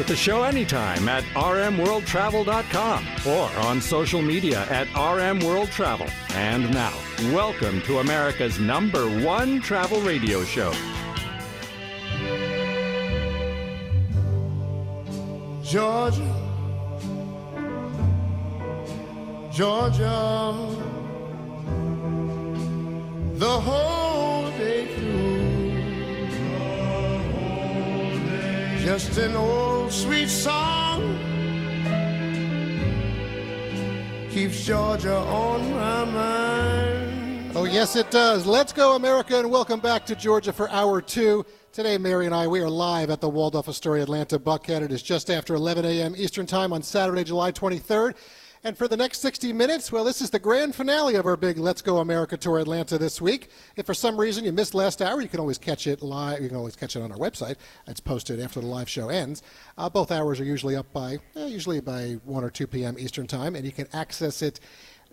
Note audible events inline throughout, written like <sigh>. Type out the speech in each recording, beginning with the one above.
With the show anytime at rmworldtravel.com or on social media at rmworldtravel. And now, welcome to America's number one travel radio show. Georgia, Georgia, the whole just an old sweet song keeps Georgia on my mind. Oh, yes, it does. Let's go, America, and welcome back to Georgia for hour two. Today, Mary and I, we are live at the Waldorf Astoria Atlanta Buckhead. It is just after 11 a.m. Eastern Time on Saturday, July 23rd. And for the next 60 minutes, well, this is the grand finale of our big Let's Go America Tour Atlanta this week. If for some reason you missed last hour, you can always catch it live. You can always catch it on our website. It's posted after the live show ends. Uh, both hours are usually up by, eh, usually by 1 or 2 p.m. Eastern Time, and you can access it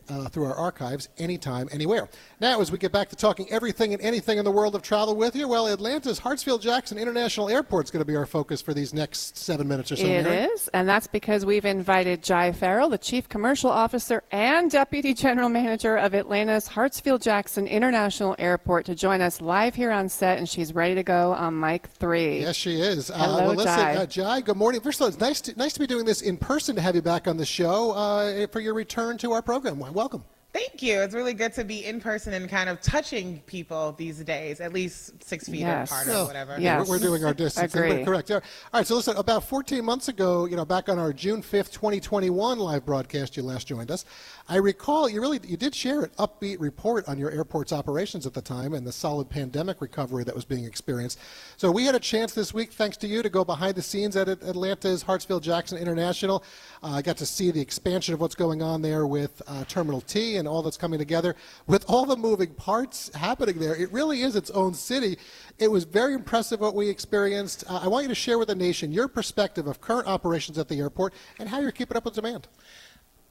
uh, through our archives anytime, anywhere. Now, as we get back to talking everything and anything in the world of travel with you, well, Atlanta's Hartsfield Jackson International Airport is going to be our focus for these next seven minutes or so. It Mary. is, and that's because we've invited Jai Ferrell, the Chief Commercial Officer and Deputy General Manager of Atlanta's Hartsfield Jackson International Airport, to join us live here on set, and she's ready to go on mic three. Yes, she is. Hello, uh, well, listen, Jai. Uh, Jai, good morning. First of all, it's nice to, nice to be doing this in person to have you back on the show uh, for your return to our program. Welcome. Thank you. It's really good to be in person and kind of touching people these days, at least six feet Yes. apart Oh, or whatever. yeah. We're, we're doing our distance. Agree. Correct. All right. So listen, about 14 months ago, you know, back on our June 5th, 2021 live broadcast, you last joined us. I recall you really you did share an upbeat report on your airport's operations at the time and the solid pandemic recovery that was being experienced. So we had a chance this week, thanks to you, to go behind the scenes at Atlanta's Hartsfield Jackson International. Uh, I got to see the expansion of what's going on there with uh, Terminal T and all that's coming together. With all the moving parts happening there, it really is its own city. It was very impressive what we experienced. Uh, I want you to share with the nation your perspective of current operations at the airport and how you're keeping up with demand.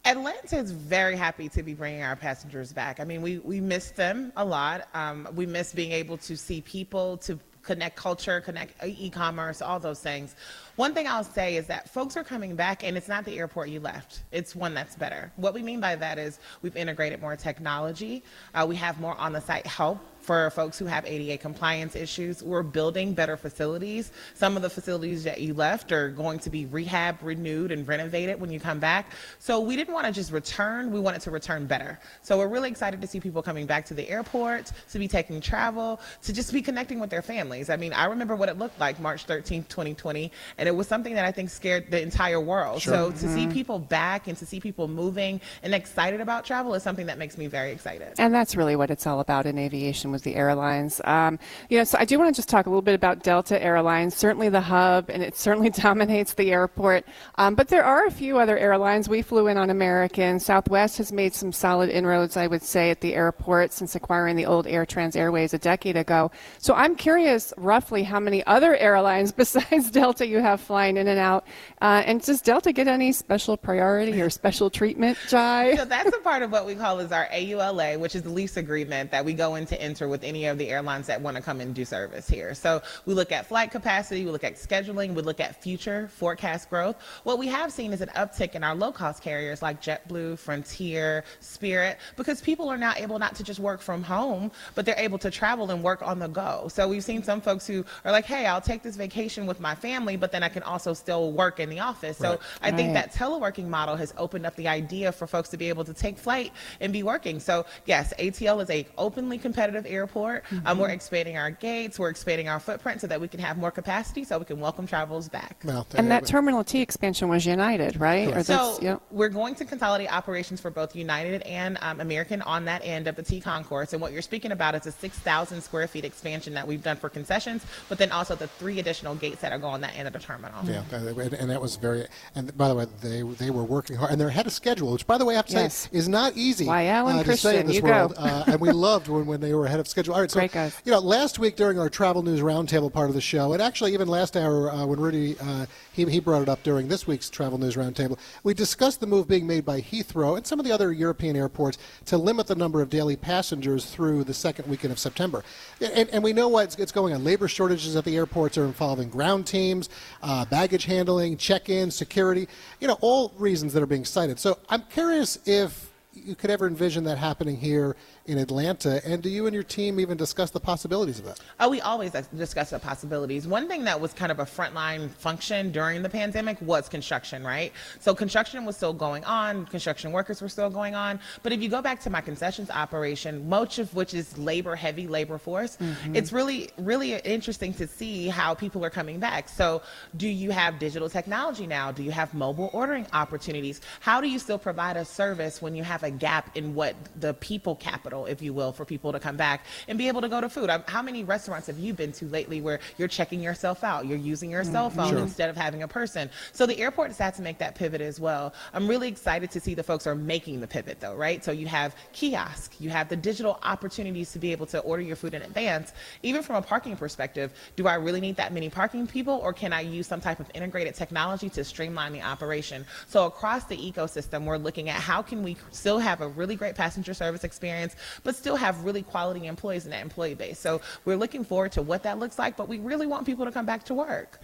Atlanta is very happy to be bringing our passengers back. I mean, we, we miss them a lot. Um, we miss being able to see people, to connect culture, connect e-commerce, all those things. One thing I'll say is that folks are coming back, and it's not the airport you left. It's one that's better. What we mean by that is we've integrated more technology. Uh, we have more on-the-site help for folks who have ADA compliance issues. We're building better facilities. Some of the facilities that you left are going to be rehab, renewed, and renovated when you come back. So we didn't want to just return, we wanted to return better. So we're really excited to see people coming back to the airport, to be taking travel, to just be connecting with their families. I mean, I remember what it looked like March 13th, 2020, and it was something that I think scared the entire world. So to see people back and to see people moving and excited about travel is something that makes me very excited. And that's really what it's all about in aviation with the airlines. Um, you know, so I do want to just talk a little bit about Delta Airlines, certainly the hub, and it certainly <laughs> dominates the airport. Um, but there are a few other airlines. We flew in on American. Southwest has made some solid inroads, I would say, at the airport since acquiring the old AirTran Airways a decade ago. So I'm curious roughly how many other airlines <laughs> besides Delta you have flying in and out. Uh, and does Delta get any special priority or special treatment, Jai? So that's a part of what we call is our AULA, which is the lease agreement that we go in to enter with any of the airlines that want to come and do service here. So we look at flight capacity, we look at scheduling, we look at future forecast growth. What we have seen is an uptick in our low-cost carriers like JetBlue, Frontier, Spirit, because people are now able not to just work from home, but they're able to travel and work on the go. So we've seen some folks who are like, hey, I'll take this vacation with my family, but then I can also still work in the office. So Right. I think that teleworking model has opened up the idea for folks to be able to take flight and be working. So yes, ATL is a openly competitive airport. Um, we're expanding our gates, we're expanding our footprint so that we can have more capacity so we can welcome travelers back. Well, And that Terminal T expansion was United, right? Or So yep. we're going to consolidate operations for both United and um, American on that end of the T concourse. And what you're speaking about is a 6,000 square feet expansion that we've done for concessions, but then also the three additional gates that are going on that end of the terminal. Yeah, uh, and, that was very. And by the way, they they were working hard, and they're ahead of schedule, which, by the way, I have to Yes. say is not easy. Wael and uh, to say in Christian, you go. Uh, and we <laughs> loved when, when they were ahead of schedule. All right, so Great guys. you know, last week during our travel news roundtable part of the show, and actually even last hour uh, when Rudy uh, he he brought it up during this week's travel news roundtable, we discussed the move being made by Heathrow and some of the other European airports to limit the number of daily passengers through the second weekend of September. And, and we know what's it's going on. Labor shortages at the airports are involving ground teams, uh, baggage handling, check-in, security. You know, all reasons that are being cited. So I'm curious if you could ever envision that happening here in Atlanta, and do you and your team even discuss the possibilities of that? Oh, we always uh, discuss the possibilities. One thing that was kind of a frontline function during the pandemic was construction, right? So construction was still going on, construction workers were still going on. But if you go back to my concessions operation, much of which is labor heavy labor force, it's really, really interesting to see how people are coming back. So do you have digital technology now? Do you have mobile ordering opportunities? How do you still provide a service when you have a gap in what the people capital, if you will, for people to come back and be able to go to food? How many restaurants have you been to lately where you're checking yourself out? You're using your mm, cell phone instead of having a person. So the airport has had to make that pivot as well. I'm really excited to see the folks are making the pivot though, right? So you have kiosk, you have the digital opportunities to be able to order your food in advance. Even from a parking perspective, do I really need that many parking people or can I use some type of integrated technology to streamline the operation? So across the ecosystem, we're looking at how can we still have a really great passenger service experience, but still have really quality employees in that employee base. So we're looking forward to what that looks like, but we really want people to come back to work.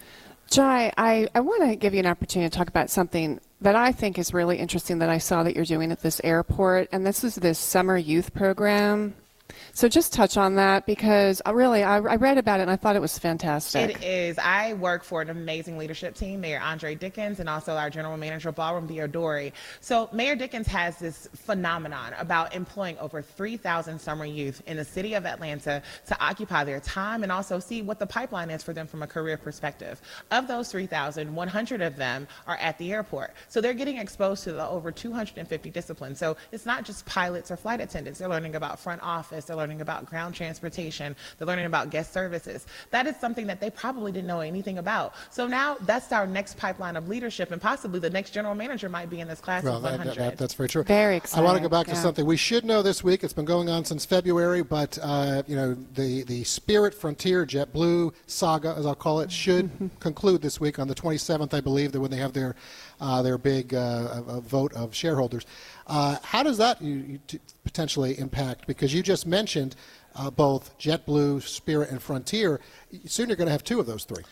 Jai, I, I want to give you an opportunity to talk about something that I think is really interesting that I saw that you're doing at this airport, and this is this summer youth program. So just touch on that because I really I, I read about it and I thought it was fantastic. It is. I work for an amazing leadership team, Mayor Andre Dickens, and also our general manager, Balram Bheodari. So Mayor Dickens has this phenomenon about employing over 3,000 summer youth in the city of Atlanta to occupy their time and also see what the pipeline is for them from a career perspective. Of those 3,000, 100 of them are at the airport. So they're getting exposed to the over 250 disciplines. So it's not just pilots or flight attendants. They're learning about front office. They're learning about ground transportation. They're learning about guest services. That is something that they probably didn't know anything about. So now that's our next pipeline of leadership, and possibly the next general manager might be in this class Well, of 100. that, that- that's very true. Very exciting. I want to go exciting, back to something we should know this week. It's been going on since February, but uh, you know the the Spirit Frontier JetBlue saga, as I'll call it, should <laughs> conclude this week on the 27th, I believe, that when they have their uh, their big uh, uh, vote of shareholders. Uh, how does that you, you potentially impact? Because you just mentioned uh, both JetBlue, Spirit, and Frontier. Soon you're going to have two of those three.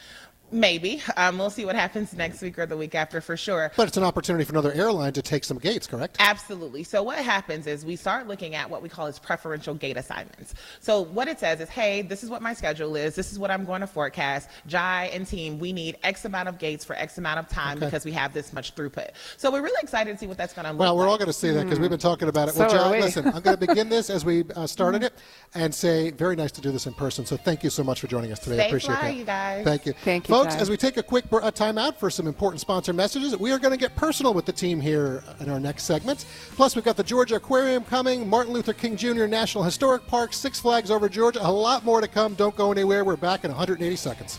Maybe. Um, we'll see what happens next week or the week after for sure. But it's an opportunity for another airline to take some gates, correct? Absolutely. So what happens is we start looking at what we call as preferential gate assignments. So what it says is, hey, this is what my schedule is. This is what I'm going to forecast. Jai and team, we need X amount of gates for X amount of time Okay. because we have this much throughput. So we're really excited to see what that's going to look Well, we're all going to see that because we've been talking about it. So well, John, are we. listen, I'm going to begin this as we uh, started it and say very nice to do this in person. So thank you so much for joining us today. I appreciate fly, that. you guys. Thank you. Thank you, Folks, Jai. as we take a quick br- uh, time out for some important sponsor messages, we are going to get personal with the team here in our next segment. Plus, we've got the Georgia Aquarium coming, Martin Luther King Jr. National Historic Park, Six Flags over Georgia. A lot more to come. Don't go anywhere. We're back in 180 seconds.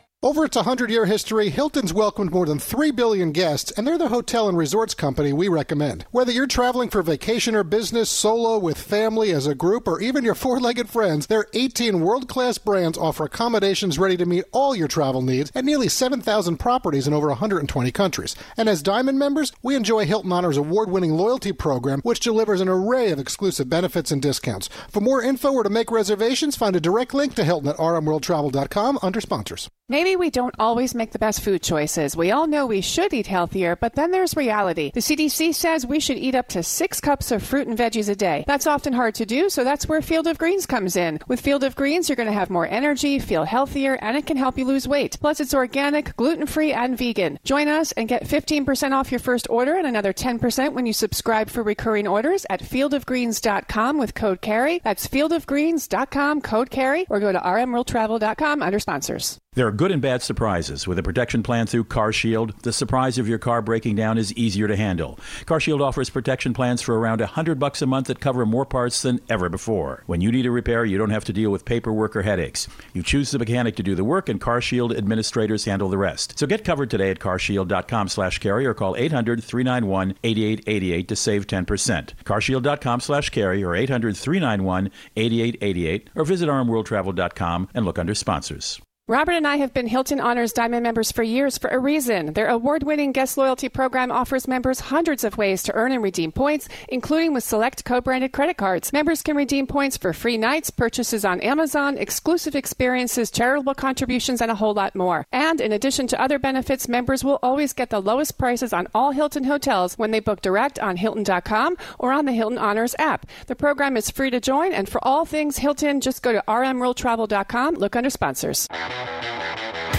Over its 100 year history, Hilton's welcomed more than 3 billion guests, and they're the hotel and resorts company we recommend. Whether you're traveling for vacation or business, solo, with family, as a group, or even your <laughs> four legged friends, their 18 world class brands offer accommodations ready to meet all your travel needs at nearly 7,000 properties in over 120 countries. And as Diamond members, we enjoy Hilton Honor's award winning loyalty program, which delivers an array of exclusive benefits and discounts. For more info or to make reservations, find a direct link to Hilton at rmworldtravel.com under sponsors. Maybe We don't always make the best food choices. We all know we should eat healthier, but then there's reality. The CDC says we should eat up to six cups of fruit and veggies a day. That's often hard to do, so that's where Field of Greens comes in. With Field of Greens, you're going to have more energy, feel healthier, and it can help you lose weight. Plus, it's organic, gluten free, and vegan. Join us and get 15% off your first order and another 10% when you subscribe for recurring orders at fieldofgreens.com with code CAREY. That's fieldofgreens.com, code CAREY, or go to rmworldtravel.com under sponsors. There are good and bad surprises. With a protection plan through CarShield, the surprise of your car breaking down is easier to handle. CarShield offers protection plans for around 100 bucks a month that cover more parts than ever before. When you need a repair, you don't have to deal with paperwork or headaches. You choose the mechanic to do the work and CarShield administrators handle the rest. So get covered today at carshield.com/carey or call 800-391-8888 to save 10%. carshield.com/carey or 800-391-8888 or visit rmworldtravel.com and look under sponsors. Robert and I have been Hilton Honors Diamond members for years for a reason. Their award winning guest loyalty program offers members hundreds of ways to earn and redeem points, including with select co branded credit cards. Members can redeem points for free nights, purchases on Amazon, exclusive experiences, charitable contributions, and a whole lot more. And in addition to other benefits, members will always get the lowest prices on all Hilton hotels when they book direct on Hilton.com or on the Hilton Honors app. The program is free to join, and for all things Hilton, just go to rmworldtravel.com, look under sponsors. Thank you.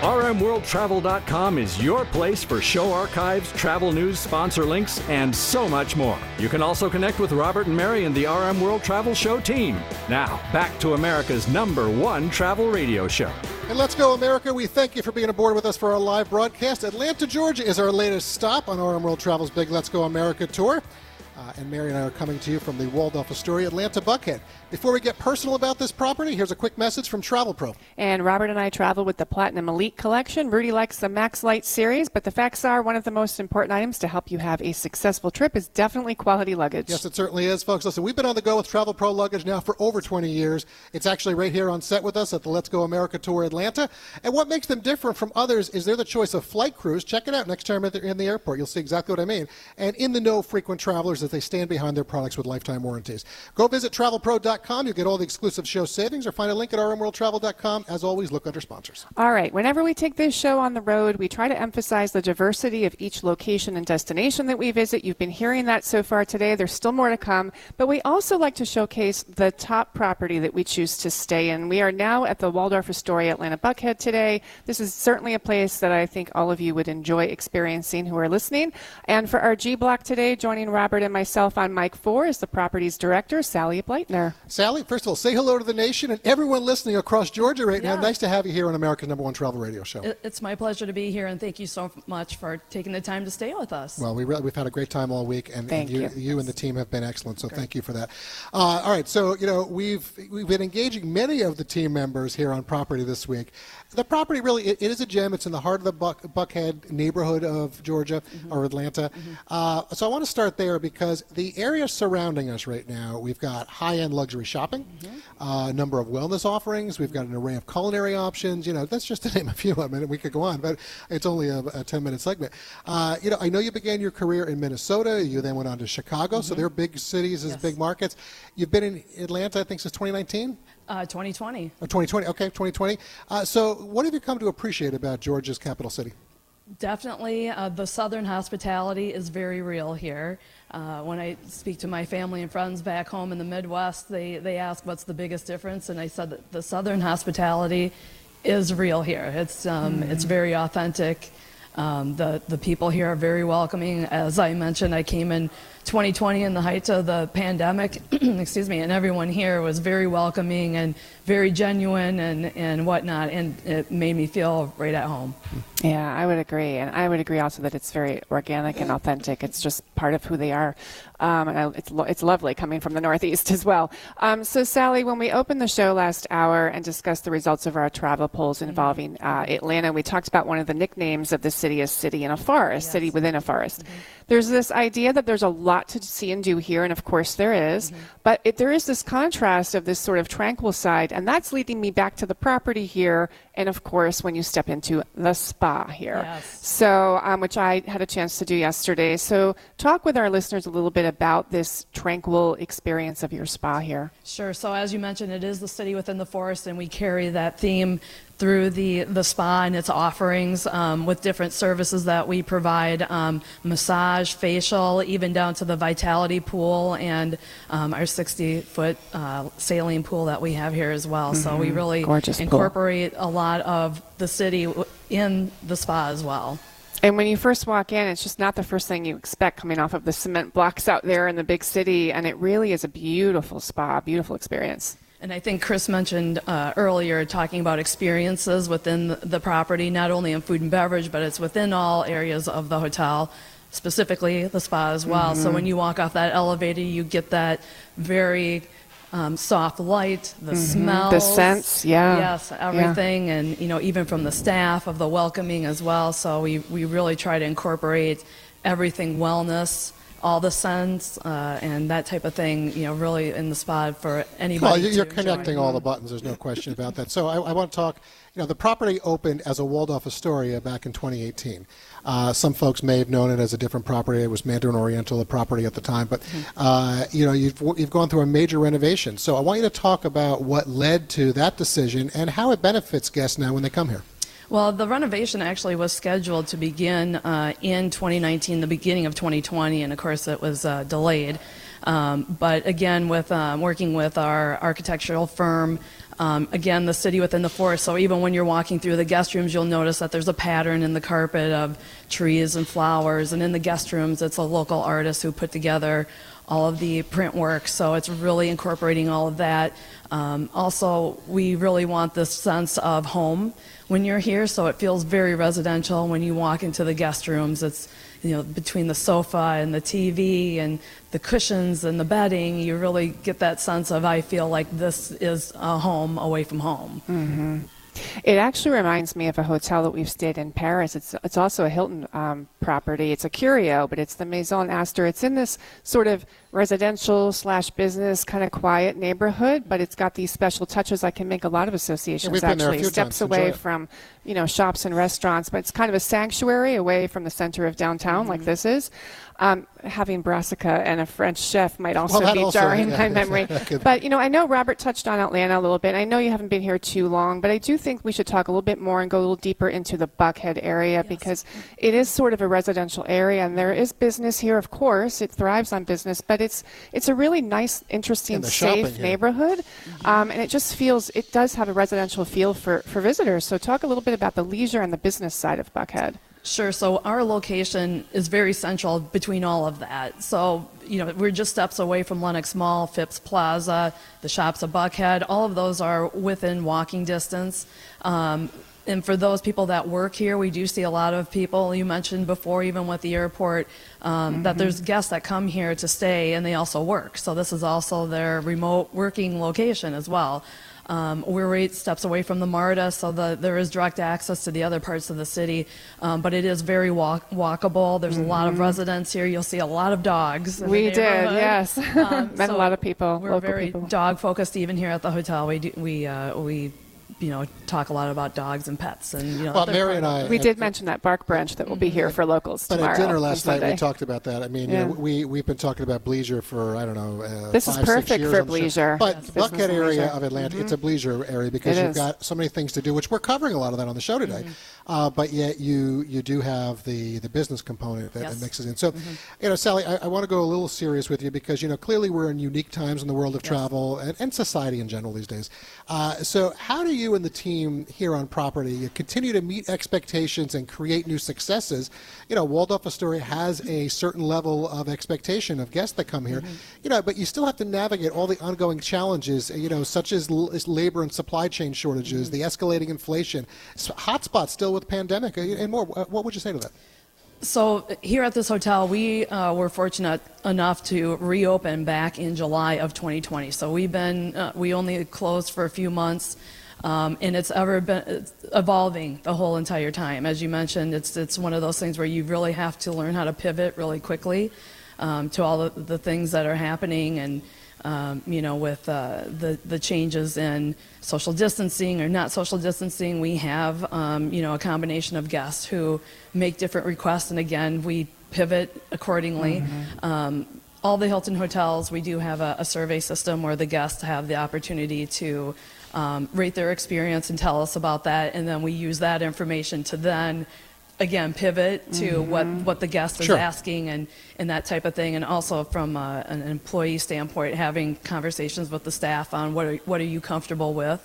RMWorldTravel.com is your place for show archives, travel news, sponsor links, and so much more. You can also connect with Robert and Mary and the RM World Travel Show team. Now, back to America's number one travel radio show. And let's go, America. We thank you for being aboard with us for our live broadcast. Atlanta, Georgia is our latest stop on RM World Travel's Big Let's Go America tour. Uh, and Mary and I are coming to you from the Waldorf Astoria Atlanta Buckhead. Before we get personal about this property, here's a quick message from Travel Pro. And Robert and I travel with the Platinum Elite collection. Rudy likes the Max Light series, but the facts are one of the most important items to help you have a successful trip is definitely quality luggage. Yes, it certainly is, folks. Listen, we've been on the go with Travel Pro luggage now for over 20 years. It's actually right here on set with us at the Let's Go America Tour Atlanta. And what makes them different from others is they're the choice of flight crews. Check it out next time in the airport. You'll see exactly what I mean. And in the know frequent travelers as they stand behind their products with lifetime warranties. Go visit travelpro.com. You'll get all the exclusive show savings or find a link at rmworldtravel.com. As always, look under sponsors. All right. Whenever we take this show on the road, we try to emphasize the diversity of each location and destination that we visit. You've been hearing that so far today. There's still more to come. But we also like to showcase the top property that we choose to stay in. We are now at the Waldorf Astoria Atlanta Buckhead today. This is certainly a place that I think all of you would enjoy experiencing who are listening. And for our G Block today, joining Robert and myself on Mike 4 is the property's director, Sally Bleitner. Sally, first of all, say hello to the nation and everyone listening across Georgia right yeah. now. Nice to have you here on America's number one travel radio show. It's my pleasure to be here, and thank you so much for taking the time to stay with us. Well, we really, we've had a great time all week, and, and you, you. you, and the team have been excellent. So Great. thank you for that. Uh, all right, so you know we've we've been engaging many of the team members here on property this week. The property really it, it is a gem. It's in the heart of the Buck, Buckhead neighborhood of Georgia mm-hmm. or Atlanta. Mm-hmm. Uh, so I want to start there because the area surrounding us right now, we've got high-end luxury shopping, mm-hmm. uh, a number of wellness offerings. We've got an array of culinary options. You know, that's just to <laughs> name a few. I mean, we could go on, but it's only a, a 10-minute segment. Uh, you know, I know you began your career in Minnesota. You then went on to Chicago. So they're big cities as yes. big markets. You've been in Atlanta, I think, since 2019. Uh, 2020. Oh, 2020. Okay, 2020. Uh, so, what have you come to appreciate about Georgia's capital city? Definitely, uh, the Southern hospitality is very real here. Uh, when I speak to my family and friends back home in the Midwest, they, they ask what's the biggest difference, and I said that the Southern hospitality is real here. It's, um, mm-hmm. it's very authentic. Um, the, the people here are very welcoming. As I mentioned, I came in 2020 in the height of the pandemic, <clears throat> excuse me, and everyone here was very welcoming and very genuine and, and whatnot, and it made me feel right at home. Yeah, I would agree, and I would agree also that it's very organic and authentic. It's just part of who they are, um, and I, it's lo- it's lovely coming from the Northeast <laughs> as well. Um, so, Sally, when we opened the show last hour and discussed the results of our travel polls involving uh, Atlanta, we talked about one of the nicknames of the city as "City in a Forest," yes. city within a forest. Mm-hmm. there's this idea that there's a lot to see and do here, and of course there is, Mm-hmm. but it, there is this contrast of this sort of tranquil side, and that's leading me back to the property here, and of course when you step into the spa here. Yes. So, um, which I had a chance to do yesterday. So, talk with our listeners a little bit about this tranquil experience of your spa here. Sure. So as you mentioned, it is the city within the forest, and we carry that theme through the, the spa and its offerings um, with different services that we provide um, massage, facial, even down to the vitality pool and um, our 60 foot uh, saline pool that we have here as well. So we really Gorgeous pool. incorporate a lot of the city in the spa as well. And when you first walk in, it's just not the first thing you expect coming off of the cement blocks out there in the big city. And it really is a beautiful spa, beautiful experience. And I think Chris mentioned uh, earlier talking about experiences within the, the property, not only in food and beverage, but it's within all areas of the hotel, specifically the spa as well. So when you walk off that elevator, you get that very um, soft light, the smells, scents, yeah. yes, Yeah. everything, and you know even from the staff of the welcoming as well. So we we really try to incorporate everything wellness. All the scents uh, and that type of thing, you know, really in the spot for anybody. Well, you- to you're enjoy. connecting all the buttons. There's no question about that. So I, I want to talk. You know, the property opened as a Waldorf Astoria back in 2018. Uh, some folks may have known it as a different property. It was Mandarin Oriental, the property at the time. But uh, you know, you've you've gone through a major renovation. So I want you to talk about what led to that decision and how it benefits guests now when they come here. Well, the renovation actually was scheduled to begin uh, in 2019, the beginning of 2020, and of course it was uh, delayed. Um, but again, with um, working with our architectural firm, um, again, the city within the forest. So even when you're walking through the guest rooms, you'll notice that there's a pattern in the carpet of trees and flowers. And in the guest rooms, it's a local artist who put together all of the print work. So it's really incorporating all of that. Um, also, we really want this sense of home when you're here, so it feels very residential. When you walk into the guest rooms, it's you know between the sofa and the TV and the cushions and the bedding, you really get that sense of I feel like this is a home away from home. Mm-hmm. It actually reminds me of a hotel that we've stayed in Paris. It's it's also a Hilton um, property. It's a Curio, but it's the Maison Astor. It's in this sort of residential slash business kind of quiet neighborhood, but it's got these special touches. I can make a lot of associations we've been there a actually. few Steps away from you know shops and restaurants, but it's kind of a sanctuary away from the center of downtown, Mm-hmm. like this is. Um, having brassica and a French chef might also that be also, jarring yeah, in my memory. <laughs> could- But you know, I know Robert touched on Atlanta a little bit. I know you haven't been here too long, but I do think we should talk a little bit more and go a little deeper into the Buckhead area because it is sort of a residential area, and there is business here. Of course, it thrives on business, but it's it's a really nice, interesting, And the shopping safe here. neighborhood, um, and it just feels it does have a residential feel for for visitors. So talk a little bit about the leisure and the business side of Buckhead. Sure. So our location is very central between all of that. So, you know, we're just steps away from Lenox Mall, Phipps Plaza, the shops of Buckhead. All of those are within walking distance. Um, and for those people that work here, we do see a lot of people. You mentioned before, even with the airport, um, that there's guests that come here to stay and they also work. So this is also their remote working location as well. Um, we're eight steps away from the MARTA, so the, there is direct access to the other parts of the city, um, but it is very walk, walkable. There's a lot of residents here. You'll see a lot of dogs. Mm-hmm. We did, yes. Um, <laughs> Met a lot of people, We're very people. dog focused even here at the hotel. We do, we uh, we you know talk a lot about dogs and pets and you know. Well, Mary and I- We at- did mention that Bark Branch that will be here for locals But tomorrow. at dinner last night, we talked about that. I mean, Yeah. you know, we we've been talking about bleisure for I don't know. Uh, This is five, six perfect years, for I'm sure. bleisure. But Yes, Buckhead business and area leisure. Mm-hmm. of Atlanta, it's a bleisure area because It you've is. got so many things to do, which we're covering a lot of that on the show today. Uh, but yet you you do have the the business component that, that Yes. Mm-hmm. mixes in. So, you know, Sally, I, I want to go a little serious with you because you know clearly we're in unique times in the world of travel and, and society in general these days. Uh, so, how do you and the team here on property continue to meet expectations and create new successes? You know, Waldorf Astoria has a certain level of expectation of guests that come here. You know, but you still have to navigate all the ongoing challenges. You know, such as l- as labor and supply chain shortages, the escalating inflation, hotspots still with pandemic, uh, and more. Uh, What would you say to that? So here at this hotel, we uh, were fortunate enough to reopen back in July of 2020. So we've been, uh, we only closed for a few months. Um, and it's ever been it's evolving the whole entire time. As you mentioned, it's it's one of those things where you really have to learn how to pivot really quickly um, to all the, the things that are happening and um, you know, with uh, the, the changes in social distancing or not social distancing, we have, um, you know, a combination of guests who make different requests, and again, we pivot accordingly. Mm-hmm. Um, all the Hilton hotels, we do have a, a, survey system where the guests have the opportunity to um, rate their experience and tell us about that, and then we use that information to then again pivot to mm-hmm. what, what the guest is sure. asking and, and that type of thing and also from uh, an employee standpoint having conversations with the staff on what are, what are you comfortable with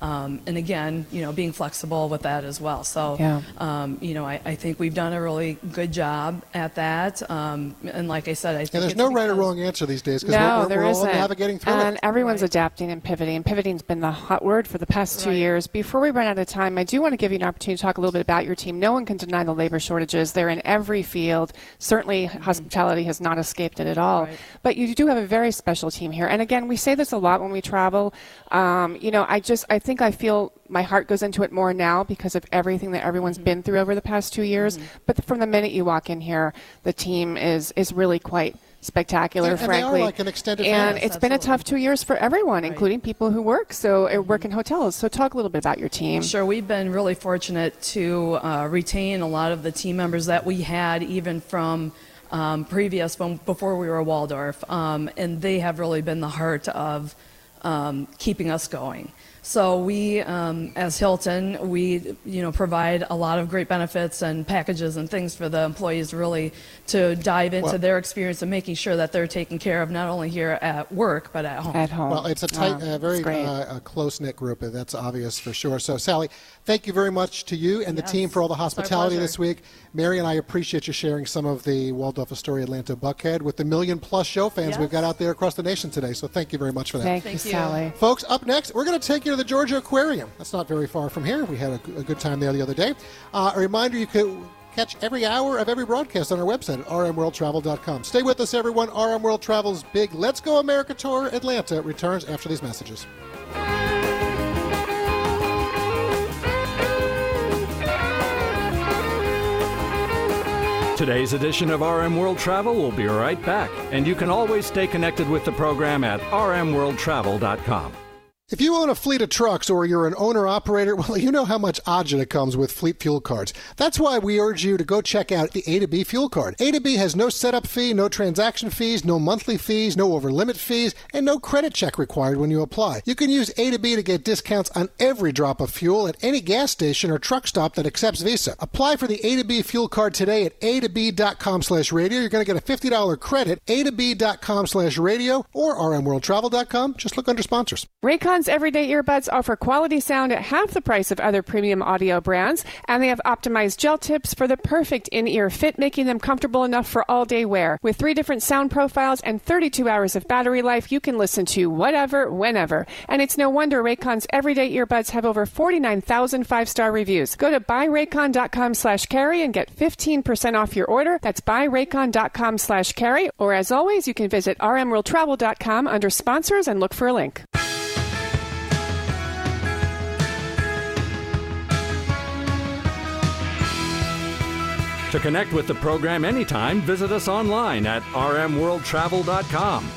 um, and again, you know, being flexible with that as well. So, yeah. um, you know, I, I, think we've done a really good job at that. Um, and like I said, I think and there's no right or wrong answer these days because no, we're, there we're isn't. all navigating through and it. everyone's right. adapting and pivoting. And pivoting's been the hot word for the past two right. years. Before we run out of time, I do want to give you an opportunity to talk a little bit about your team. No one can deny the labor shortages. They're in every field. Certainly, mm-hmm. hospitality has not escaped it at all. Right. But you do have a very special team here. And again, we say this a lot when we travel. Um, you know, I just I think I feel my heart goes into it more now because of everything that everyone's mm-hmm. been through over the past two years. Mm-hmm. But from the minute you walk in here, the team is is really quite spectacular, and, frankly. And, like an and it's been a tough two years for everyone, right. including people who work so uh, work in hotels. So talk a little bit about your team. Sure, we've been really fortunate to uh, retain a lot of the team members that we had, even from. Um, previous, from before we were Waldorf, um, and they have really been the heart of um, keeping us going. So we, um, as Hilton, we you know provide a lot of great benefits and packages and things for the employees really to dive into well, their experience and making sure that they're taken care of not only here at work but at home. At home. Well, it's a tight, uh, very uh, close knit group. and That's obvious for sure. So Sally, thank you very much to you and yes. the team for all the hospitality this week. Mary and I appreciate you sharing some of the Waldorf Astoria Atlanta Buckhead with the million plus show fans yes. we've got out there across the nation today. So thank you very much for that. Thank, thank you, Sally. Folks, up next, we're going to take you to the Georgia Aquarium. That's not very far from here. We had a, a good time there the other day. Uh, a reminder you could catch every hour of every broadcast on our website at rmworldtravel.com. Stay with us, everyone. RM World Travel's big Let's Go America Tour Atlanta returns after these messages. Today's edition of RM World Travel will be right back, and you can always stay connected with the program at rmworldtravel.com. If you own a fleet of trucks or you're an owner operator, <laughs> well, you know how much agita comes with fleet fuel cards. That's why we urge you to go check out the A to B fuel card. A to B has no setup fee, no transaction fees, no monthly fees, no over limit fees, and no credit check required when you apply. You can use A to B to get discounts on every drop of fuel at any gas station or truck stop that accepts Visa. Apply for the A to B fuel card today at a to b.com slash radio. You're going to get a $50 credit, a to b.com slash radio or rmworldtravel.com. Just look under sponsors. Raycon's everyday earbuds offer quality sound at half the price of other premium audio brands, and they have optimized gel tips for the perfect in ear fit, making them comfortable enough for all day wear. With three different sound profiles and 32 hours of battery life, you can listen to whatever, whenever. And it's no wonder Raycon's everyday earbuds have over 49,000 five star reviews. Go to buyraycon.com slash carey and get 15% off your order. That's buyraycon.com slash carey. Or as always, you can visit rmworldtravel.com under sponsors and look for a link. To connect with the program anytime, visit us online at rmworldtravel.com.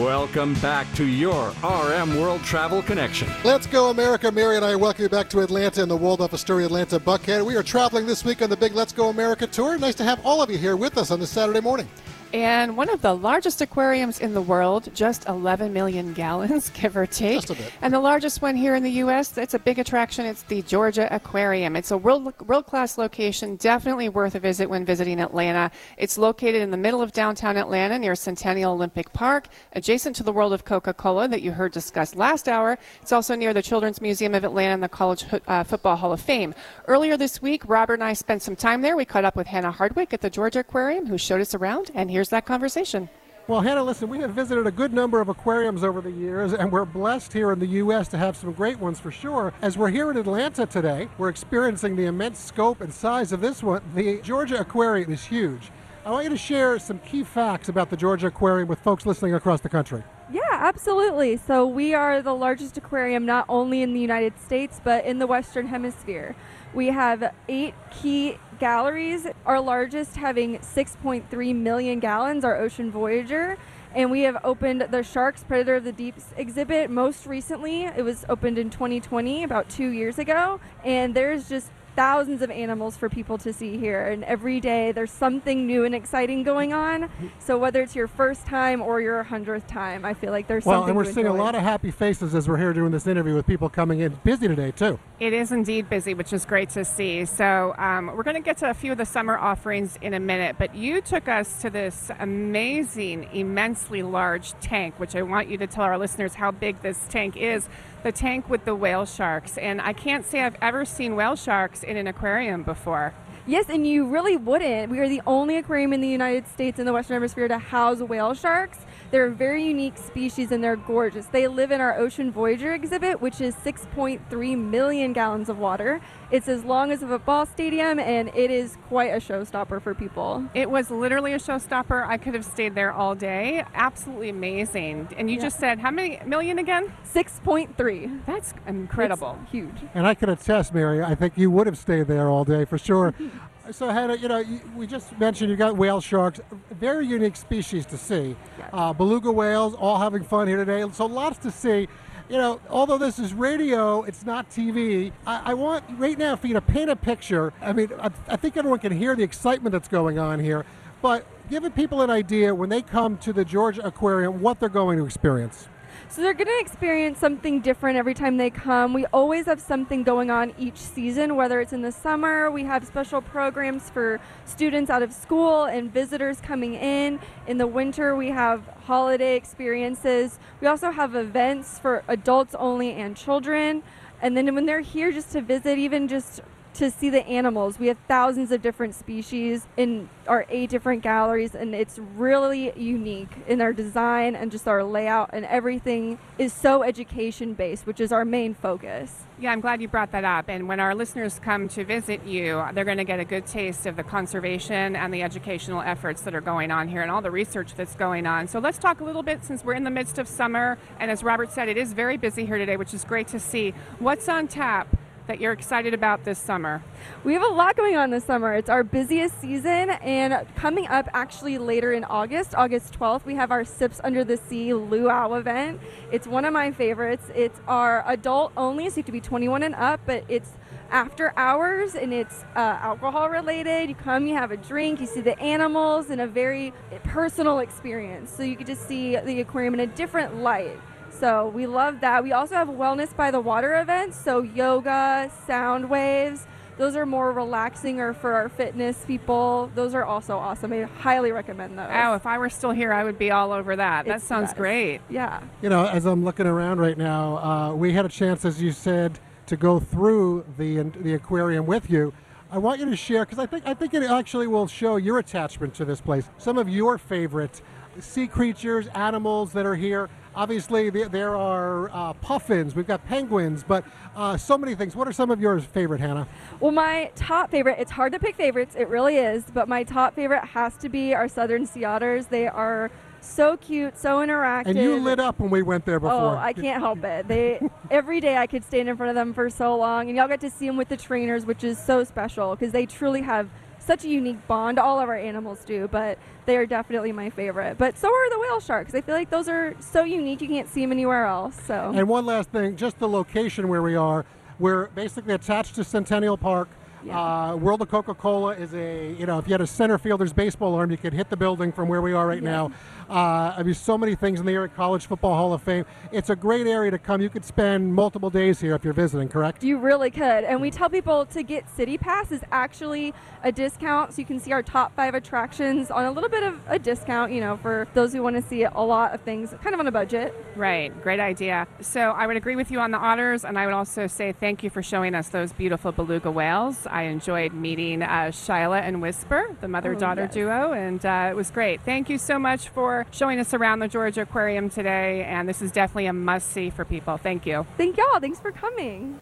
Welcome back to your RM World Travel Connection. Let's go, America. Mary and I welcome you back to Atlanta and the Waldorf Astoria Atlanta Buckhead. We are traveling this week on the big Let's Go America tour. Nice to have all of you here with us on this Saturday morning and one of the largest aquariums in the world, just 11 million gallons, <laughs> give or take. Just a bit. And the largest one here in the U.S., it's a big attraction. It's the Georgia Aquarium. It's a world, world class location, definitely worth a visit when visiting Atlanta. It's located in the middle of downtown Atlanta near Centennial Olympic Park, adjacent to the World of Coca Cola that you heard discussed last hour. It's also near the Children's Museum of Atlanta and the College uh, Football Hall of Fame. Earlier this week, Robert and I spent some time there. We caught up with Hannah Hardwick at the Georgia Aquarium, who showed us around, and here's Here's that conversation. Well, Hannah, listen, we have visited a good number of aquariums over the years, and we're blessed here in the U.S. to have some great ones for sure. As we're here in Atlanta today, we're experiencing the immense scope and size of this one. The Georgia Aquarium is huge. I want you to share some key facts about the Georgia Aquarium with folks listening across the country. Yeah, absolutely. So we are the largest aquarium not only in the United States but in the Western Hemisphere. We have eight key galleries, our largest having 6.3 million gallons, our Ocean Voyager. And we have opened the Sharks Predator of the Deeps exhibit most recently. It was opened in 2020, about two years ago. And there's just thousands of animals for people to see here and every day there's something new and exciting going on so whether it's your first time or your hundredth time i feel like there's Well, something Well, and we're to seeing a lot of happy faces as we're here doing this interview with people coming in. Busy today, too. It is indeed busy, which is great to see. So, um, we're going to get to a few of the summer offerings in a minute, but you took us to this amazing, immensely large tank, which I want you to tell our listeners how big this tank is the tank with the whale sharks. And I can't say I've ever seen whale sharks in an aquarium before. Yes, and you really wouldn't. We are the only aquarium in the United States in the Western Hemisphere to house whale sharks. They're a very unique species and they're gorgeous. They live in our Ocean Voyager exhibit, which is 6.3 million gallons of water. It's as long as a football stadium and it is quite a showstopper for people. It was literally a showstopper. I could have stayed there all day. Absolutely amazing. And you Yeah. just said how many million again? 6.3. That's incredible. It's huge. And I can attest, Mary, I think you would have stayed there all day for sure. <laughs> so, Hannah, you know, we just mentioned you've got whale sharks, very unique species to see. Yes. Uh, beluga whales, all having fun here today. So, lots to see. You know, although this is radio, it's not TV. I, I want right now for you to paint a picture. I mean, I, I think everyone can hear the excitement that's going on here, but giving people an idea when they come to the Georgia Aquarium what they're going to experience. So they're going to experience something different every time they come. We always have something going on each season, whether it's in the summer, we have special programs for students out of school and visitors coming in. In the winter, we have holiday experiences. We also have events for adults only and children. And then when they're here just to visit, even just to see the animals. We have thousands of different species in our eight different galleries, and it's really unique in our design and just our layout, and everything is so education based, which is our main focus. Yeah, I'm glad you brought that up. And when our listeners come to visit you, they're going to get a good taste of the conservation and the educational efforts that are going on here and all the research that's going on. So let's talk a little bit since we're in the midst of summer. And as Robert said, it is very busy here today, which is great to see. What's on tap that you're excited about this summer? We have a lot going on this summer. It's our busiest season, and coming up actually later in August, August 12th, we have our Sips Under the Sea Luau event. It's one of my favorites. It's our adult only, so you have to be 21 and up, but it's after hours and it's uh, alcohol related. You come, you have a drink, you see the animals in a very personal experience. So you get to see the aquarium in a different light. So we love that. We also have Wellness by the Water events, so yoga, sound waves. Those are more relaxing or for our fitness people. Those are also awesome. I highly recommend those. Oh, if I were still here, I would be all over that. That It's the sounds best. great. Yeah. You know, as I'm looking around right now, uh, we had a chance, as you said, to go through the the aquarium with you. I want you to share because I think I think it actually will show your attachment to this place. Some of your favorite sea creatures, animals that are here. Obviously, there, are uh, puffins. We've got penguins, but uh, so many things. What are some of your favorite, Hannah? Well, my top favorite, it's hard to pick favorites, it really is, but my top favorite has to be our southern sea otters. They are so cute, so interactive. And you lit up when we went there before. Oh, I can't help it. They <laughs> every day I could stand in front of them for so long, and y'all get to see them with the trainers, which is so special because they truly have such a unique bond. All of our animals do, but they are definitely my favorite. But so are the whale sharks. I feel like those are so unique you can't see them anywhere else. So And one last thing, just the location where we are. We're basically attached to Centennial Park. Yeah. Uh, World of Coca-Cola is a, you know, if you had a center fielder's baseball arm, you could hit the building from where we are right Yeah. now. Uh, I mean, so many things in the area, College Football Hall of Fame. It's a great area to come. You could spend multiple days here if you're visiting, correct? You really could. And we tell people to get City Pass is actually a discount. So you can see our top five attractions on a little bit of a discount, you know, for those who want to see a lot of things kind of on a budget. Right, great idea. So I would agree with you on the otters, and I would also say thank you for showing us those beautiful beluga whales. I enjoyed meeting uh, Shyla and Whisper, the mother daughter Oh, yes. duo, and uh, it was great. Thank you so much for showing us around the Georgia Aquarium today, and this is definitely a must see for people. Thank you. Thank y'all. Thanks for coming.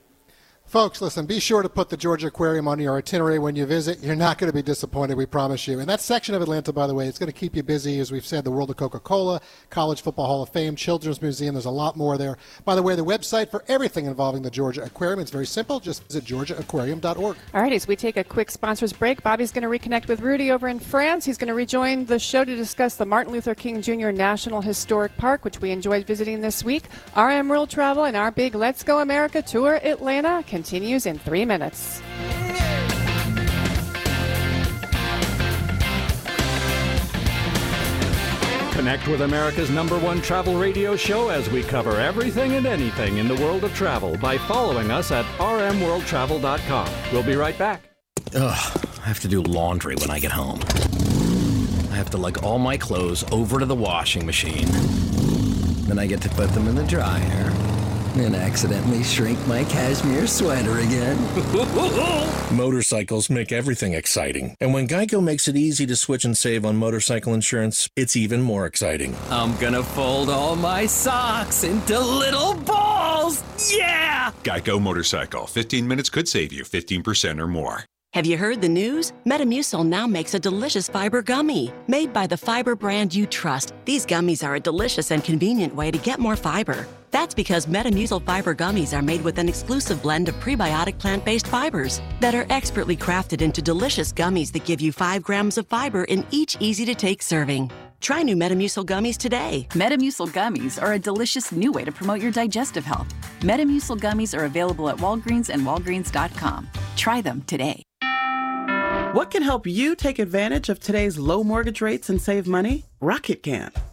Folks, listen, be sure to put the Georgia Aquarium on your itinerary when you visit. You're not going to be disappointed, we promise you. And that section of Atlanta, by the way, is going to keep you busy. As we've said, the World of Coca Cola, College Football Hall of Fame, Children's Museum, there's a lot more there. By the way, the website for everything involving the Georgia Aquarium, it's very simple. Just visit georgiaaquarium.org. All right, as we take a quick sponsors break, Bobby's going to reconnect with Rudy over in France. He's going to rejoin the show to discuss the Martin Luther King Jr. National Historic Park, which we enjoyed visiting this week. RM World Travel and our big Let's Go America Tour Atlanta continues in three minutes. Connect with America's number one travel radio show as we cover everything and anything in the world of travel by following us at rmworldtravel.com. We'll be right back. Ugh, I have to do laundry when I get home. I have to lug all my clothes over to the washing machine. Then I get to put them in the dryer. And accidentally shrink my cashmere sweater again. <laughs> Motorcycles make everything exciting. And when Geico makes it easy to switch and save on motorcycle insurance, it's even more exciting. I'm gonna fold all my socks into little balls! Yeah! Geico Motorcycle. 15 minutes could save you 15% or more. Have you heard the news? Metamucil now makes a delicious fiber gummy. Made by the fiber brand you trust, these gummies are a delicious and convenient way to get more fiber. That's because Metamucil fiber gummies are made with an exclusive blend of prebiotic plant based fibers that are expertly crafted into delicious gummies that give you 5 grams of fiber in each easy to take serving. Try new Metamucil gummies today. Metamucil gummies are a delicious new way to promote your digestive health. Metamucil gummies are available at Walgreens and Walgreens.com. Try them today. What can help you take advantage of today's low mortgage rates and save money? Rocket can.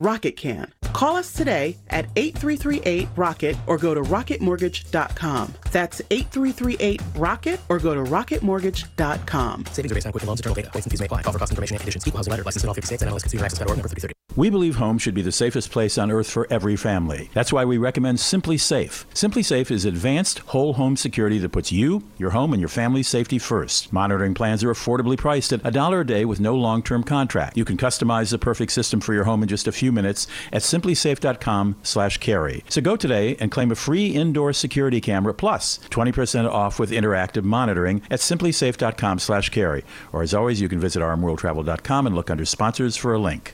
Rocket can. Call us today at 8338 Rocket or go to rocketmortgage.com. That's 8338 Rocket or go to rocketmortgage.com. Savings are based on Quicken Loans, internal data. Points and fees may apply. Offer cost information and conditions. Equal housing letter. License in all 50 states and MLS consumer access.org number 3030. We believe home should be the safest place on earth for every family. That's why we recommend SimpliSafe. Simply Safe is advanced whole home security that puts you, your home, and your family's safety first. Monitoring plans are affordably priced at a dollar a day with no long term contract. You can customize the perfect system for your home in just a few minutes at simplisafe.com slash carey. So go today and claim a free indoor security camera plus 20% off with interactive monitoring at simplisafe.com slash carey. Or as always, you can visit rmworldtravel.com and look under sponsors for a link.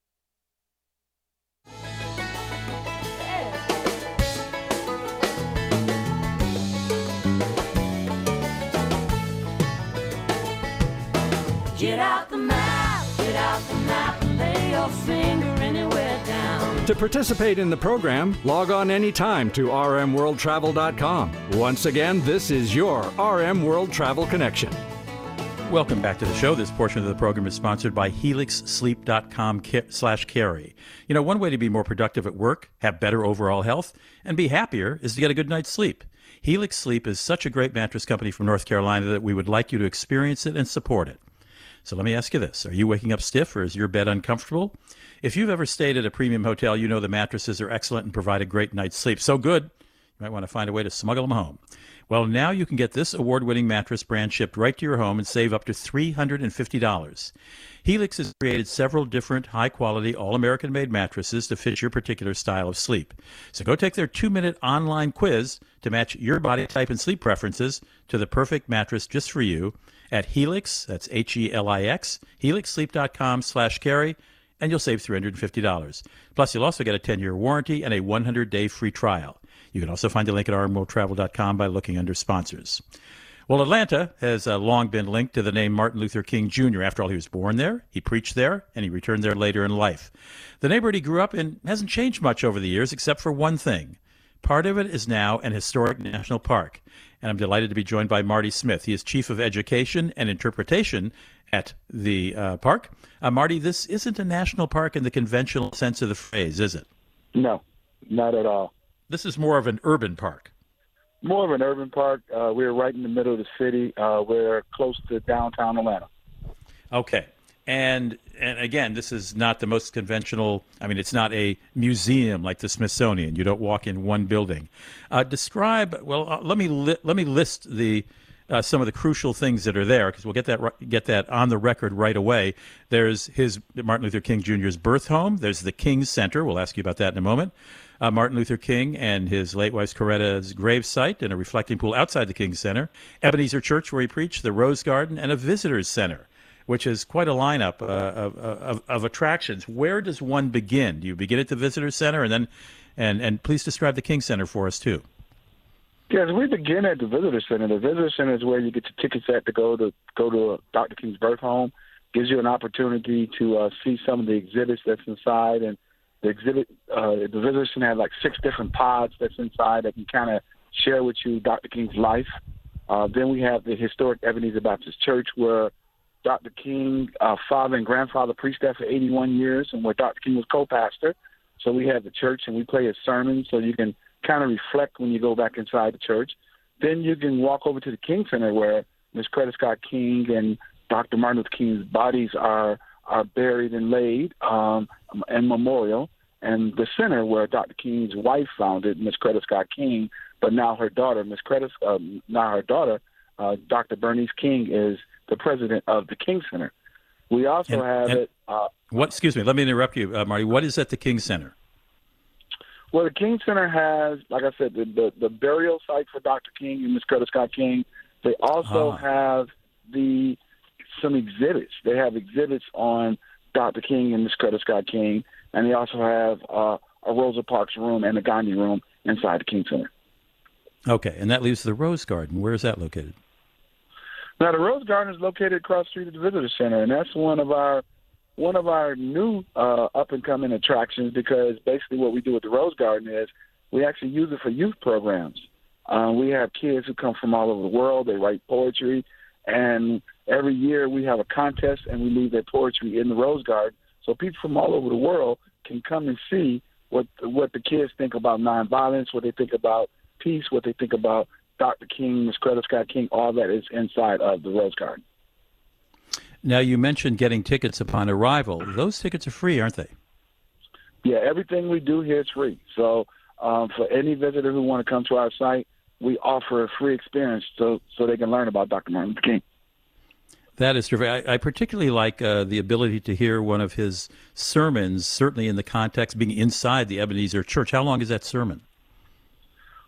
To participate in the program, log on anytime to rmworldtravel.com. Once again, this is your RM World Travel Connection. Welcome back to the show. This portion of the program is sponsored by helixsleep.com slash carey. You know, one way to be more productive at work, have better overall health, and be happier is to get a good night's sleep. Helix Sleep is such a great mattress company from North Carolina that we would like you to experience it and support it. So let me ask you this Are you waking up stiff or is your bed uncomfortable? If you've ever stayed at a premium hotel, you know the mattresses are excellent and provide a great night's sleep. So good, you might want to find a way to smuggle them home. Well, now you can get this award winning mattress brand shipped right to your home and save up to $350. Helix has created several different high quality, all American made mattresses to fit your particular style of sleep. So go take their two minute online quiz to match your body type and sleep preferences to the perfect mattress just for you at Helix, that's H E L I X, helixsleep.com slash carey, and you'll save $350. Plus, you'll also get a 10 year warranty and a 100 day free trial. You can also find the link at rmworldtravel.com by looking under sponsors. Well, Atlanta has uh, long been linked to the name Martin Luther King Jr. After all, he was born there, he preached there, and he returned there later in life. The neighborhood he grew up in hasn't changed much over the years, except for one thing. Part of it is now an historic national park. And I'm delighted to be joined by Marty Smith. He is Chief of Education and Interpretation at the uh, park. Uh, Marty, this isn't a national park in the conventional sense of the phrase, is it? No, not at all. This is more of an urban park. More of an urban park. Uh, we're right in the middle of the city. Uh, we're close to downtown Atlanta. Okay. And and again, this is not the most conventional. I mean, it's not a museum like the Smithsonian. You don't walk in one building. Uh, describe. Well, uh, let me li- let me list the uh, some of the crucial things that are there because we'll get that get that on the record right away. There's his Martin Luther King Jr.'s birth home. There's the King Center. We'll ask you about that in a moment. Uh, Martin Luther King and his late wife Coretta's gravesite and a reflecting pool outside the King Center. Ebenezer Church where he preached, the Rose Garden, and a visitors center which is quite a lineup uh, of, of, of, attractions. Where does one begin? Do you begin at the visitor center, and then, and and please describe the King Center for us too. Yes, we begin at the visitor center. The visitor center is where you get your tickets at to go to go to uh, Dr. King's birth home. Gives you an opportunity to uh, see some of the exhibits that's inside, and the exhibit uh, the visitor center has like six different pods that's inside that can kind of share with you Dr. King's life. Uh, then we have the historic Ebenezer Baptist Church, where Dr. King, uh, father and grandfather preached there for 81 years, and where Dr. King was co-pastor. So we have the church, and we play his sermon, so you can kind of reflect when you go back inside the church. Then you can walk over to the King Center, where Miss Coretta Scott King and Dr. Martin Luther King's bodies are are buried and laid um, in memorial, and the center where Dr. King's wife founded, Miss Coretta Scott King, but now her daughter, Miss Coretta, um, now her daughter, uh, Dr. Bernice King, is the president of the King Center. We also And- have and it. Uh, What? Excuse me. Let me interrupt you, uh, Marty. What is at the King Center? well, the King Center has, like I said, the, the, the burial site for Dr. King and Miss Coretta Scott King. They also Ah. have the some exhibits. They have exhibits on Dr. King and Miss Coretta Scott King, and they also have uh, a Rosa Parks room and a Gandhi room inside the King Center. Okay, and that leaves the Rose Garden. Where is that located? Now, the Rose Garden is located across the street at the Visitor Center, and that's one of our one of our new uh, up and coming attractions because basically what we do with the Rose Garden is we actually use it for youth programs. Uh, we have kids who come from all over the world. They write poetry, and every year we have a contest, and we leave their poetry in the Rose Garden, so people from all over the world can come and see what what the kids think about nonviolence, what they think about peace, what they think about Dr. King, Miss Coretta Scott King. All that is inside of the Rose Garden. Now you mentioned getting tickets upon arrival. Those tickets are free, aren't they? Yeah, everything we do here is free. So um, for any visitor who want to come to our site, we offer a free experience so so they can learn about Dr. Martin Luther King. That is terrific. I, I particularly like uh, the ability to hear one of his sermons, certainly in the context being inside the Ebenezer Church. How long is that sermon?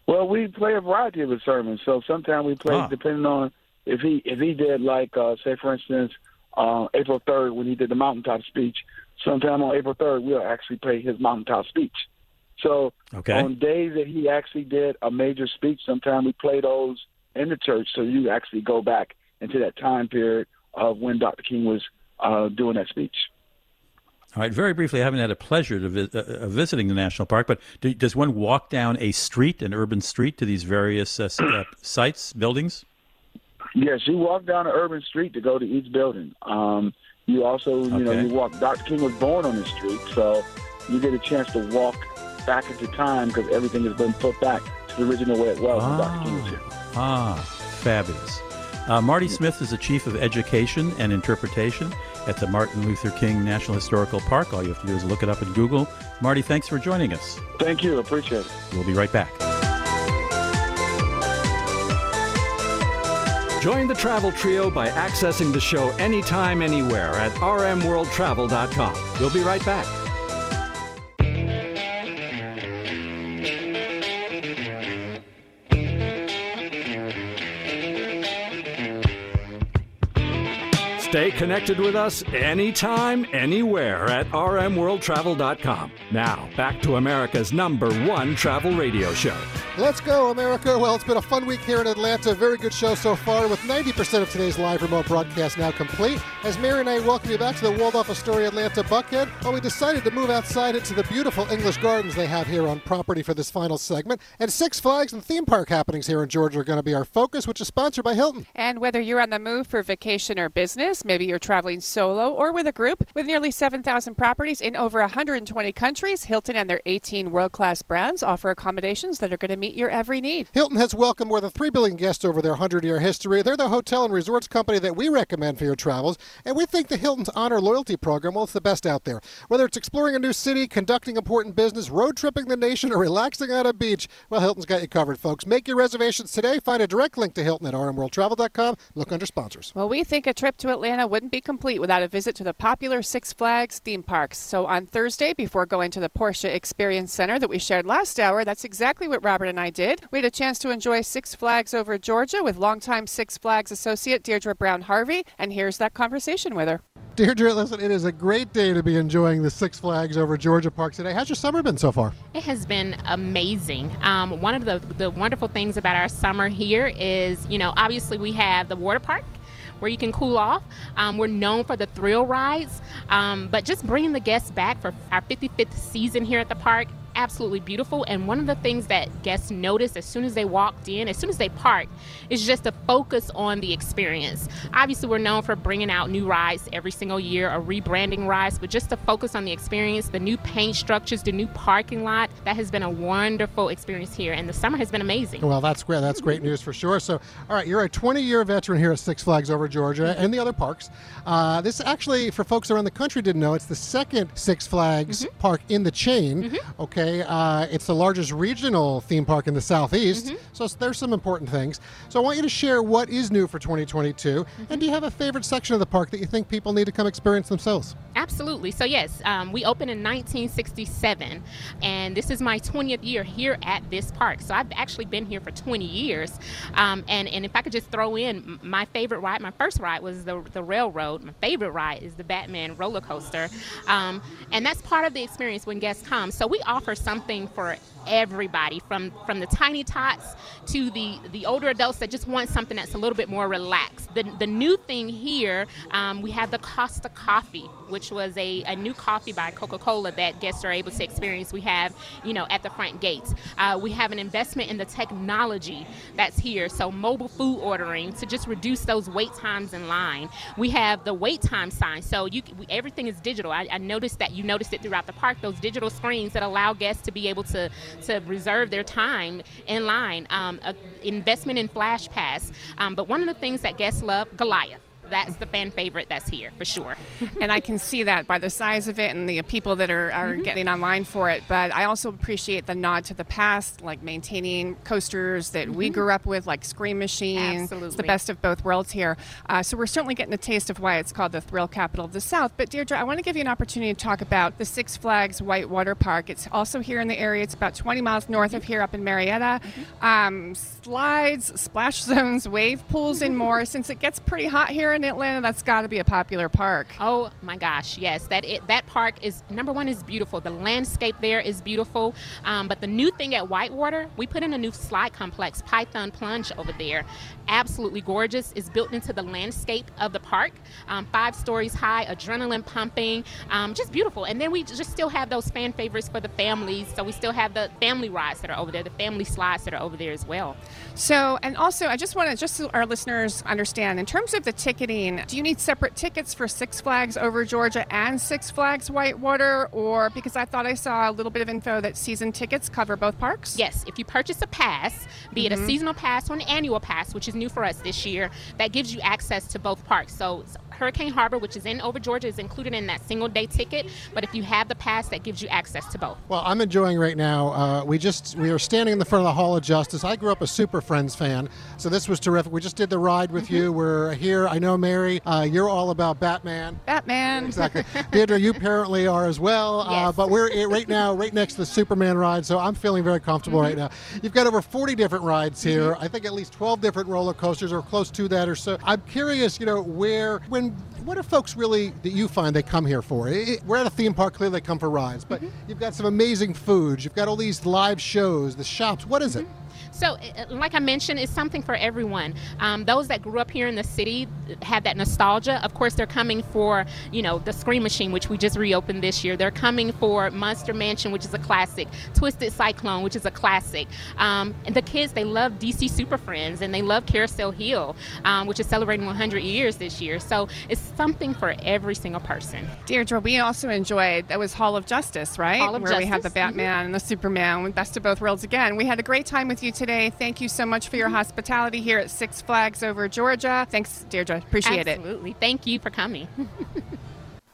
Well, we play a variety of his sermons. So sometimes we play Ah. depending on if he if he did like uh, say for instance uh, April third when he did the mountaintop speech. Sometime on April third we'll actually play his mountaintop speech. So Okay. on days that he actually did a major speech, sometimes we play those in the church so you actually go back into that time period of when Dr. King was uh, doing that speech. All right, very briefly, I haven't had a pleasure to vi- uh, uh, visiting the national park, but do, does one walk down a street, an urban street, to these various uh, uh, sites, buildings? Yes, you walk down an urban street to go to each building. Um, you also, you know, you walk. Dr. King was born on this street, so you get a chance to walk back into time because everything has been put back to the original way it was when Dr. King was here. Ah, fabulous. Uh, Marty Smith is the Chief of Education and Interpretation at the Martin Luther King National Historical Park. All you have to do is look it up in Google. Marty, thanks for joining us. Thank you, appreciate it. We'll be right back. Join the travel trio by accessing the show anytime, anywhere at rmworldtravel.com. We'll be right back. Stay connected with us anytime, anywhere at rmworldtravel.com. Now, back to America's number one travel radio show. Let's go, America. Well, it's been a fun week here in Atlanta. Very good show so far, with 90% of today's live remote broadcast now complete. As Mary and I welcome you back to the Waldorf Astoria Atlanta Buckhead, well, we decided to move outside into the beautiful English gardens they have here on property for this final segment. And Six Flags and theme park happenings here in Georgia are going to be our focus, which is sponsored by Hilton. And whether you're on the move for vacation or business, maybe you're traveling solo or with a group, with nearly 7,000 properties in over 120 countries, Hilton and their 18 world class brands offer accommodations that are going to meet your every need. Hilton has welcomed more than 3 billion guests over their 100 year history. They're the hotel and resorts company that we recommend for your travels, and we think the Hilton's Honor Loyalty Program, well, it's the best out there. Whether it's exploring a new city, conducting important business, road tripping the nation, or relaxing on a beach, well, Hilton's got you covered, folks. Make your reservations today. Find a direct link to Hilton at rmworldtravel.com. Look under sponsors. Well, we think a trip to Atlanta wouldn't be complete without a visit to the popular Six Flags theme parks. So on Thursday, before going to the Porsche Experience Center that we shared last hour, that's exactly what Robert and I did. We had a chance to enjoy Six Flags over Georgia with longtime Six Flags associate Deirdre Brown Harvey, and here's that conversation with her. Deirdre, listen, it is a great day to be enjoying the Six Flags over Georgia Park today. How's your summer been so far? It has been amazing. Um, one of the, the wonderful things about our summer here is, you know, obviously we have the water park where you can cool off. Um, we're known for the thrill rides, um, but just bringing the guests back for our 55th season here at the park absolutely beautiful. And one of the things that guests noticed as soon as they walked in, as soon as they parked, is just to focus on the experience. Obviously, we're known for bringing out new rides every single year or rebranding rides, but just to focus on the experience, the new paint structures, the new parking lot, that has been a wonderful experience here. And the summer has been amazing. Well, that's great. That's great news for sure. So, all right, you're a 20 year veteran here at Six Flags over Georgia and the other parks. Uh, this actually, for folks around the country didn't know, it's the second Six Flags park in the chain. Okay. Uh, it's the largest regional theme park in the southeast. So there's some important things. So I want you to share what is new for 2022. And do you have a favorite section of the park that you think people need to come experience themselves? Absolutely. So, yes, um, we opened in 1967, and this is my 20th year here at this park. So, I've actually been here for 20 years. Um, and, and if I could just throw in my favorite ride, my first ride was the, the railroad. My favorite ride is the Batman roller coaster. Um, and that's part of the experience when guests come. So, we offer something for everybody from from the tiny tots to the the older adults that just want something that's a little bit more relaxed. The the new thing here um, we have the costa coffee which was a, a new coffee by coca-cola that guests are able to experience we have you know at the front gates. Uh, we have an investment in the technology that's here so mobile food ordering to just reduce those wait times in line. We have the wait time sign so you everything is digital. I, I noticed that you noticed it throughout the park those digital screens that allow guests to be able to to reserve their time in line. Um, investment in Flash Pass. Um, but one of the things that guests love, Goliath. That's the fan favorite that's here for sure. <laughs> and I can see that by the size of it and the people that are, are Mhm. getting online for it. But I also appreciate the nod to the past, like maintaining coasters that we Mhm. grew up with, like Scream Machine. It's the best of both worlds here. Uh, so we're certainly getting a taste of why it's called the thrill capital of the South. But Deirdre, I want to give you an opportunity to talk about the Six Flags Whitewater Park. It's also here in the area. It's about 20 miles north of here, up in Marietta. Um, slides, splash <laughs> zones, wave pools, and more. Since it gets pretty hot here in Atlanta, that's got to be a popular park. Oh my gosh, yes, that it, that park is number one is beautiful. The landscape there is beautiful. Um, but the new thing at Whitewater, we put in a new slide complex, Python Plunge over there. Absolutely gorgeous. It's built into the landscape of the park, um, five stories high, adrenaline pumping, um, just beautiful. And then we just still have those fan favorites for the families. So we still have the family rides that are over there, the family slides that are over there as well. So, and also, I just want to, just so our listeners understand, in terms of the ticketing, do you need separate tickets for Six Flags over Georgia and Six Flags Whitewater? Or because I thought I saw a little bit of info that season tickets cover both parks? Yes, if you purchase a pass, be it a Mhm. seasonal pass or an annual pass, which is new for us this year, that gives you access to both parks. So Hurricane Harbor, which is in over Georgia, is included in that single day ticket. But if you have the pass, that gives you access to both. Well, I'm enjoying right now. Uh, we just we are standing in the front of the Hall of Justice. I grew up a Super Friends fan, so this was terrific. We just did the ride with Mm-hmm. you. We're here. I know, Mary, uh, you're all about Batman. Batman. <laughs> Exactly. Deirdre, you apparently are as well. Uh, but we're right now, right next to the Superman ride, so I'm feeling very comfortable right now. You've got over 40 different rides here. I think at least 12 different roller coasters, or close to that, or so. I'm curious, you know, where, when, what are folks really that you find they come here for? Eh, We're at a theme park, clearly they come for rides, but you've got some amazing foods. You've got all these live shows, the shops. What is it? So, like I mentioned, it's something for everyone. Um, those that grew up here in the city have that nostalgia. Of course, they're coming for, you know, the Scream Machine, which we just reopened this year. They're coming for Monster Mansion, which is a classic. Twisted Cyclone, which is a classic. Um, and the kids, they love DC Super Friends and they love Carousel Hill, um, which is celebrating 100 years this year. So, it's something for every single person. Deirdre, we also enjoyed that was Hall of Justice, right? Hall of Where we had the Justice, Batman and the Superman, best of both worlds again. We had a great time with you today. Thank you so much for your hospitality here at Six Flags over Georgia. Thanks, Deirdre. Appreciate it. Absolutely. Thank you for coming. <laughs>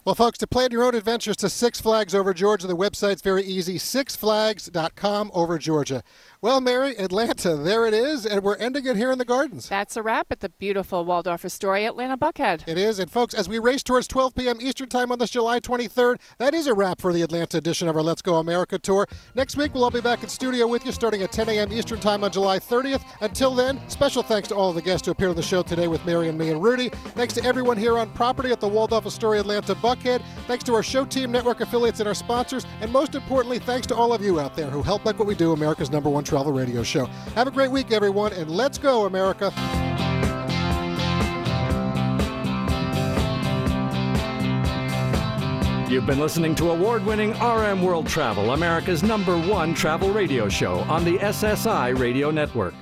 Well, folks, to plan your own adventures to Six Flags over Georgia, the website's very easy sixflags.com over Georgia. Well, Mary, Atlanta, there it is, and we're ending it here in the gardens. That's a wrap at the beautiful Waldorf Astoria Atlanta Buckhead. It is, and folks, as we race towards 12 p.m. Eastern Time on this July 23rd, that is a wrap for the Atlanta edition of our Let's Go America tour. Next week, we'll all be back in studio with you starting at 10 a.m. Eastern Time on July 30th. Until then, special thanks to all of the guests who appeared on the show today with Mary and me and Rudy. Thanks to everyone here on property at the Waldorf Astoria Atlanta Buckhead. Thanks to our show team, network affiliates, and our sponsors. And most importantly, thanks to all of you out there who help make what we do America's number one travel radio show. Have a great week, everyone, and let's go, America. You've been listening to award winning RM World Travel, America's number one travel radio show on the SSI Radio Network.